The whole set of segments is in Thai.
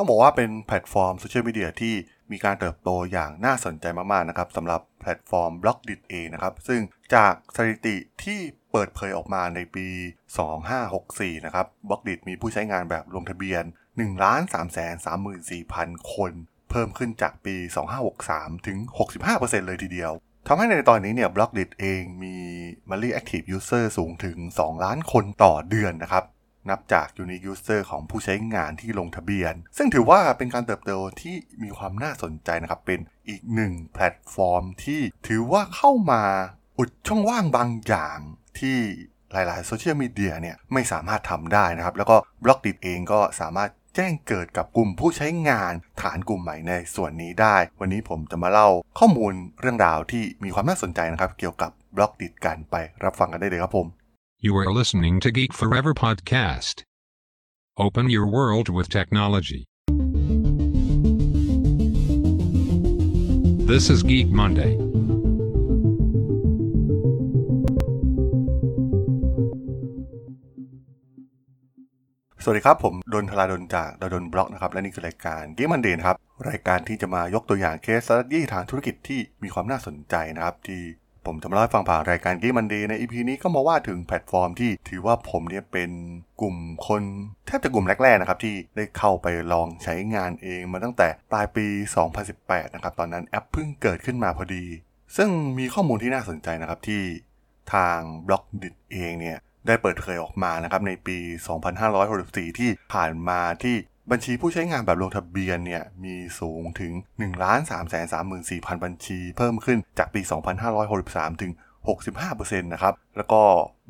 ต้องบอกว่าเป็นแพลตฟอร์มโซเชียลมีเดียที่มีการเติบโตอย่างน่าสนใจมากๆนะครับสำหรับแพลตฟอร์ม Blockdit เองนะครับ ซึ่งจากสถิติที่เปิดเผยออกมาในปี 2564 นะครับ Blockdit มีผู้ใช้งานแบบลงทะเบียน 1 3 3 4 0 0 0 คน เพิ่มขึ้นจากปี 2563 ถึง 65%เลยทีเดียวทำให้ในตอนนี้เนี่ย Blockdit เองมี monthly active user สูงถึง 2 ล้านคนต่อเดือนนะครับ นับจาก Unique User ของผู้ใช้งานที่ลงทะเบียน ซึ่งถือว่าเป็นการเติบโตที่มีความน่าสนใจนะครับ เป็นอีกหนึ่งแพลตฟอร์มที่ถือว่าเข้ามาอุดช่องว่างบางอย่างที่หลายๆโซเชียลมีเดียเนี่ยไม่สามารถทำได้นะครับ แล้วก็ Blockdit เองก็สามารถแจ้งเกิดกับกลุ่มผู้ใช้งานฐานกลุ่มใหม่ในส่วนนี้ได้ วันนี้ผมจะมาเล่าข้อมูลเรื่องราวที่มีความน่าสนใจนะครับ เกี่ยวกับBlockdit กันไปรับฟังกันได้เลยครับผม You are listening to Geek Forever podcast. Open your world with technology. This is Geek Monday. สวัสดีครับ ผมดนทลาดนจาก ด.ดล็อกนะครับ และนี่คือรายการ Geek Monday นะครับ รายการที่จะมายกตัวอย่าง case study ทางธุรกิจที่มีความน่าสนใจนะครับ ที่ ผมจะมาเล่าฟังผ่านรายการ Geek Monday ใน EP นี้ก็มาว่าถึงแพลตฟอร์มที่ถือว่าผมเนี่ยเป็นกลุ่มคนแทบจะกลุ่มแรกๆนะครับที่ได้เข้าไปลองใช้งานเองมาตั้งแต่ปลายปี 2018 นะครับ ตอนนั้นแอปเพิ่งเกิดขึ้นมาพอดี ซึ่งมีข้อมูลที่น่าสนใจนะครับที่ทาง Blockdit เองเนี่ยได้เปิดเผยออกมานะครับในปี 2564 ที่ผ่านมาที่ บัญชีผู้ใช้งานแบบลงทะเบียนเนี่ยมีสูงถึง 1 3 3 4 0 0 0 บัญชีเพิ่มขึ้นจากปี 2563 ถึง 65%นะครับ แล้วก็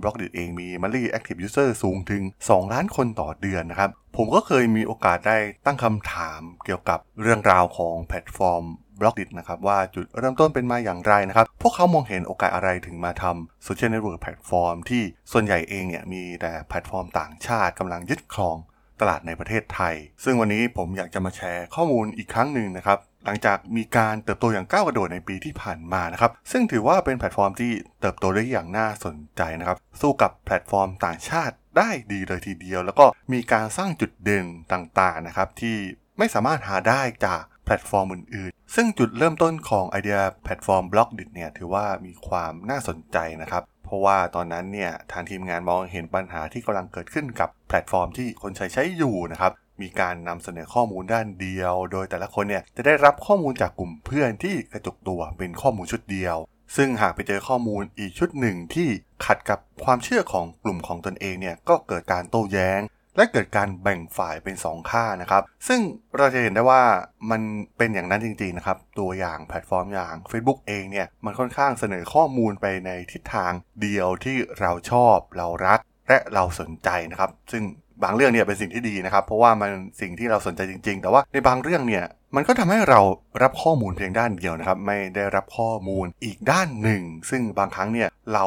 Blockdit เองมี monthly active user สูงถึง 2 ล้านคนต่อเดือนนะครับ ผมก็เคยมีโอกาสได้ตั้งคำถามเกี่ยวกับเรื่องราวของแพลตฟอร์ม Blockdit นะครับว่าจุดเริ่มต้นเป็นมาอย่างไรนะครับ พวกเขามองเห็นโอกาสอะไรถึงมาทำโซเชียลเน็ตเวิร์กแพลตฟอร์มที่ส่วนใหญ่เองเนี่ยมีแต่แพลตฟอร์มต่างชาติกำลังยึดครอง ตลาดในประเทศไทย ซึ่งวันนี้ผมอยากจะมาแชร์ข้อมูลอีกครั้งหนึ่งนะครับ หลังจากมีการเติบโตอย่างก้าวกระโดดในปีที่ผ่านมานะครับ ซึ่งถือว่าเป็นแพลตฟอร์มที่เติบโตได้อย่างน่าสนใจนะครับ สู้กับแพลตฟอร์มต่างชาติได้ดีเลยทีเดียว แล้วก็มีการสร้างจุดเด่นต่างๆนะครับที่ไม่สามารถหาได้จากแพลตฟอร์มอื่นๆ ซึ่งจุดเริ่มต้นของไอเดียแพลตฟอร์ม Blockdit เนี่ยถือว่ามีความน่าสนใจนะครับ เพราะว่าตอนนั้นเนี่ยทางทีมงานมองเห็นปัญหาที่กำลังเกิดขึ้นกับแพลตฟอร์มที่คนใช้ใช้อยู่นะครับมีการนำเสนอข้อมูลด้านเดียว โดยแต่ละคนเนี่ยจะได้รับข้อมูลจากกลุ่มเพื่อนที่กระจุกตัวเป็นข้อมูลชุดเดียว ซึ่งหากไปเจอข้อมูลอีกชุดหนึ่งที่ขัดกับความเชื่อของกลุ่มของตนเองเนี่ยก็เกิดการโต้แย้ง และเกิดการแบ่งฝ่ายเป็น 2 ค่านะครับ ซึ่งเราจะเห็นได้ว่ามันเป็นอย่างนั้นจริงๆนะครับ ตัวอย่างแพลตฟอร์มอย่าง Facebook เองเนี่ย มันค่อนข้างเสนอข้อมูลไปในทิศทางเดียวที่เราชอบ เรารัก และเราสนใจนะครับ ซึ่งบางเรื่องเนี่ยเป็นสิ่งที่ดีนะครับ เพราะว่ามันสิ่งที่เราสนใจจริง ๆ แต่ว่าในบางเรื่องเนี่ยมันก็ทำให้เรารับข้อมูลเพียงด้านเดียวนะครับ ไม่ได้รับข้อมูลอีกด้านหนึ่ง ซึ่งบางครั้งเนี่ยเรา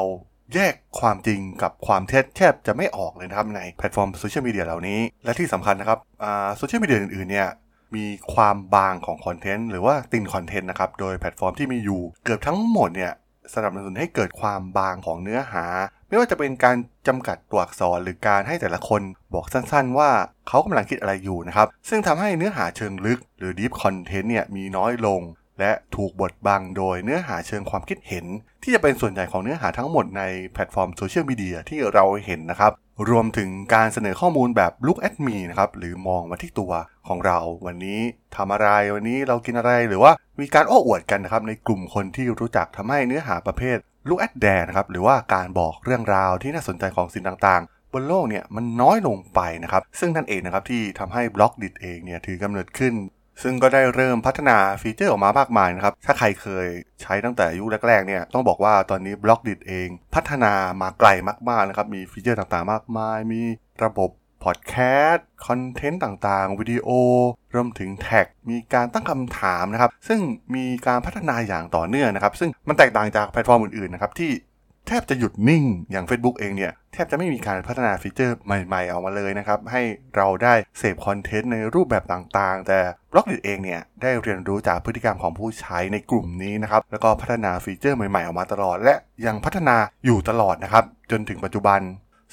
แยกความจริงกับความเท็จแทบจะไม่ออกเลยนะครับในแพลตฟอร์มโซเชียลมีเดียเหล่านี้ และที่สำคัญนะครับโซเชียลมีเดียอื่นๆเนี่ยมีความบางของคอนเทนต์หรือว่า thin content นะครับ โดยแพลตฟอร์มที่มีอยู่เกือบทั้งหมดเนี่ยสนับสนุนให้เกิดความบางของเนื้อหา ไม่ว่าจะเป็นการจำกัดตัวอักษรหรือการให้แต่ละคนบอกสั้นๆ ว่าเขากำลังคิดอะไรอยู่นะครับ ซึ่งทำให้เนื้อหาเชิงลึกหรือ deep content เนี่ยมีน้อยลง และถูกบดบังโดยเนื้อหาเชิงความคิดเห็น ที่จะเป็นส่วนใหญ่ของเนื้อหาทั้งหมดในแพลตฟอร์มโซเชียลมีเดียที่เราเห็นนะครับ รวมถึงการเสนอข้อมูลแบบ look at me นะครับ หรือมองมาที่ตัวของเรา วันนี้ทำอะไรวันนี้เรากินอะไรหรือว่ามีการโอ้อวดกันนะครับในกลุ่มคนที่รู้จักทำให้เนื้อหาประเภท look at there นะครับหรือว่าการบอกเรื่องราวที่น่าสนใจของสิ่งต่างๆบนโลกเนี่ยมันน้อยลงไปนะครับ ซึ่งนั่นเองนะครับที่ทำให้ Blockdit เองเนี่ยถือกำเนิดขึ้น ซึ่งก็ได้เริ่มพัฒนาฟีเจอร์ออกมามากมายนะครับ ถ้าใครเคยใช้ตั้งแต่ยุคแรกๆเนี่ย ต้องบอกว่าตอนนี้ Blockdit เอง พัฒนามาไกลมากๆนะครับ มีฟีเจอร์ต่างๆมากมาย มีระบบพอดแคสต์คอนเทนต์ต่างๆ วิดีโอรวมถึงแท็ก มีการตั้งคำถามนะครับ ซึ่งมีการพัฒนาอย่างต่อเนื่องนะครับ ซึ่งมันแตกต่างจากแพลตฟอร์มอื่นๆนะครับที่ แทบจะหยุดนิ่งอย่าง Facebook เองเนี่ยแทบจะไม่มีการพัฒนาฟีเจอร์ใหม่ๆออกมาเลยนะครับ ให้เราได้เสพคอนเทนต์ในรูปแบบต่างๆ แต่ Blockdit เองเนี่ยได้เรียนรู้จากพฤติกรรมของผู้ใช้ในกลุ่มนี้นะครับ แล้วก็พัฒนาฟีเจอร์ใหม่ๆออกมาตลอด และยังพัฒนาอยู่ตลอดนะครับ จนถึงปัจจุบัน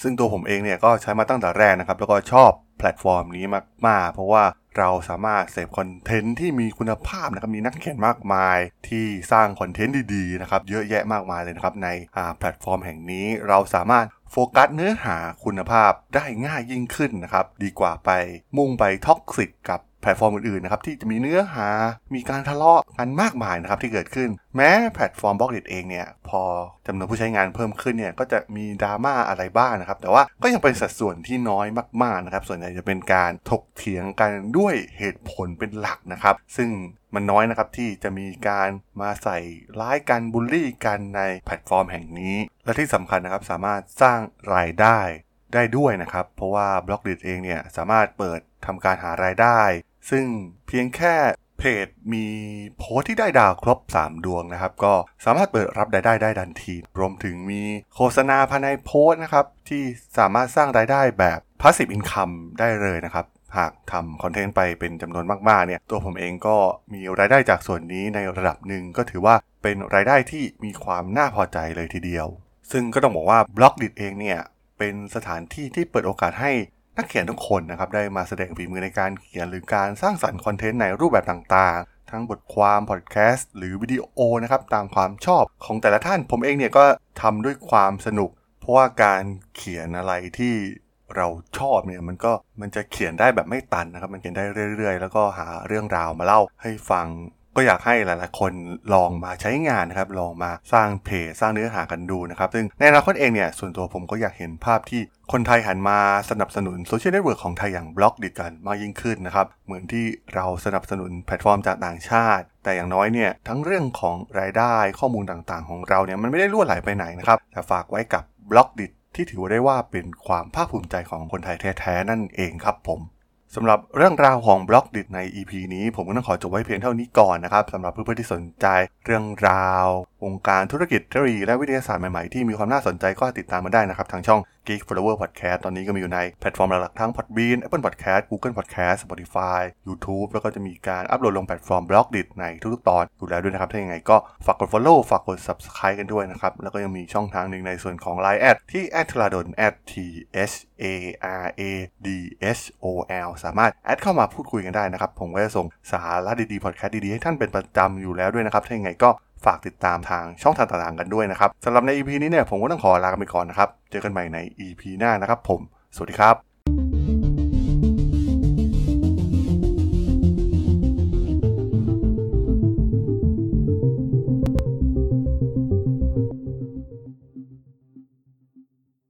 ซึ่งตัวผมเองเนี่ยก็ใช้มาตั้งแต่แรกนะครับแล้วก็ชอบแพลตฟอร์มนี้มากๆ เพราะว่า เราสามารถเสพคอนเทนต์ที่มีคุณภาพนะครับ มีนักเขียนมากมายที่สร้างคอนเทนต์ดีๆนะครับ เยอะแยะมากมายเลยนะครับ ในแพลตฟอร์มแห่งนี้เราสามารถโฟกัสเนื้อหาคุณภาพได้ง่ายยิ่งขึ้นนะครับ ดีกว่าไปมุ่งไป toxic กับ แพลตฟอร์มอื่นๆนะครับที่จะมีเนื้อหา มีการทะเลาะกันมากมายนะครับที่เกิดขึ้น แม้แพลตฟอร์ม Blockdit เองเนี่ยพอจำนวนผู้ใช้งานเพิ่มขึ้นเนี่ยก็จะมีดราม่าอะไรบ้างนะครับแต่ว่าก็ยังเป็นสัดส่วนที่น้อยมากๆนะครับส่วนใหญ่จะเป็นการถกเถียงกันด้วยเหตุผลเป็นหลักนะครับ ซึ่งมันน้อยนะครับที่จะมีการมาใส่ร้ายกันบูลลี่กันในแพลตฟอร์มแห่งนี้ และที่สำคัญนะครับสามารถสร้างรายได้ได้ด้วยนะครับ เพราะว่า Blockdit เองเนี่ยสามารถเปิดทำการหารายได้ ซึ่งเพียงแค่เพจมีโพสที่ได้ดาวครบ 3 ดวงนะครับ ก็สามารถเปิดรับรายได้ได้ทันที รวมถึงมีโฆษณาภายในโพสนะครับ ที่สามารถสร้างรายได้แบบ passive income ได้เลยนะครับ หากทำคอนเทนต์ไปเป็นจำนวนมากๆเนี่ยตัวผมเองก็มีรายได้จากส่วนนี้ในระดับหนึ่งก็ถือว่าเป็นรายได้ที่มีความน่าพอใจเลยทีเดียว ซึ่งก็ต้องบอกว่าบล็อกดิเองเนี่ยเป็นสถานที่ที่เปิดโอกาสให้ นักเขียนทุกคนนะครับได้มาแสดงฝีมือในการเขียนหรือการสร้างสรรค์คอนเทนต์ในรูปแบบต่างๆ ทั้งบทความพอดแคสต์หรือวิดีโอนะครับตามความชอบของแต่ละท่านผมเองเนี่ยก็ทำด้วยความสนุก เพราะว่าการเขียนอะไรที่เราชอบเนี่ยมันก็มันจะเขียนได้แบบไม่ตันนะครับ มันเขียนได้เรื่อยๆ แล้วก็หาเรื่องราวมาเล่าให้ฟัง ก็อยากให้หลายๆ คนลองมาใช้งานนะครับ ลองมาสร้างเพจสร้างเนื้อหากันดูนะครับ ซึ่งในอนาคตเองเนี่ย ส่วนตัวผมก็อยากเห็นภาพที่คนไทยหันมาสนับสนุนโซเชียลเน็ตเวิร์กของไทยอย่าง Blockdit กันมากยิ่งขึ้นนะครับ เหมือนที่เราสนับสนุนแพลตฟอร์มจากต่างชาติ แต่อย่างน้อยเนี่ย ทั้งเรื่องของรายได้ข้อมูลต่างๆ ของเราเนี่ยมันไม่ได้รั่วไหลไปไหนนะครับแต่ฝากไว้กับ Blockdit ที่ถือได้ว่าเป็นความภาคภูมิใจของคนไทยแท้ๆนั่นเองครับผม สำหรับเรื่องราวของบล็อกดิจใน EP นี้ ผมก็ต้องขอจบไว้เพียงเท่านี้ก่อนนะครับสำหรับเพื่อนๆที่สนใจเรื่องราว วงการธุรกิจเทคโนโลยีและวิทยาศาสตร์ใหม่ ๆ ที่มีความน่าสนใจก็ติดตามมาได้นะครับ ทางช่อง Geek Forever Podcast ตอนนี้ก็มีอยู่ในแพลตฟอร์มหลักๆทั้ง Podbean Apple Podcast Google Podcast Spotify YouTube แล้วก็จะมีการอัปโหลดลงแพลตฟอร์ม Blockdit ในทุกๆ ตอนอยู่แล้วด้วยนะครับ ถ้าอย่างไรก็ฝากกด Follow ฝากกด Subscribe กันด้วยนะครับ แล้วก็ยังมีช่องทางหนึ่งในส่วนของ Line แอดที่ a t l a d o n t h a r a d s o l สามารถแอดเข้ามาพูดคุยกันได้นะครับผมก็จะส่งสาระดีๆพอดแคสต์ดีๆให้ท่านเป็นประจำอยู่แล้วด้วยนะครับถ้าอย่างไรก็ ฝากติดตามทางช่องทางต่างๆกันด้วยนะครับสำหรับใน EP นี้เนี่ยผมก็ต้องขอลาไปก่อนนะครับ เจอกันใหม่ใน EP หน้านะครับผม สวัสดีครับ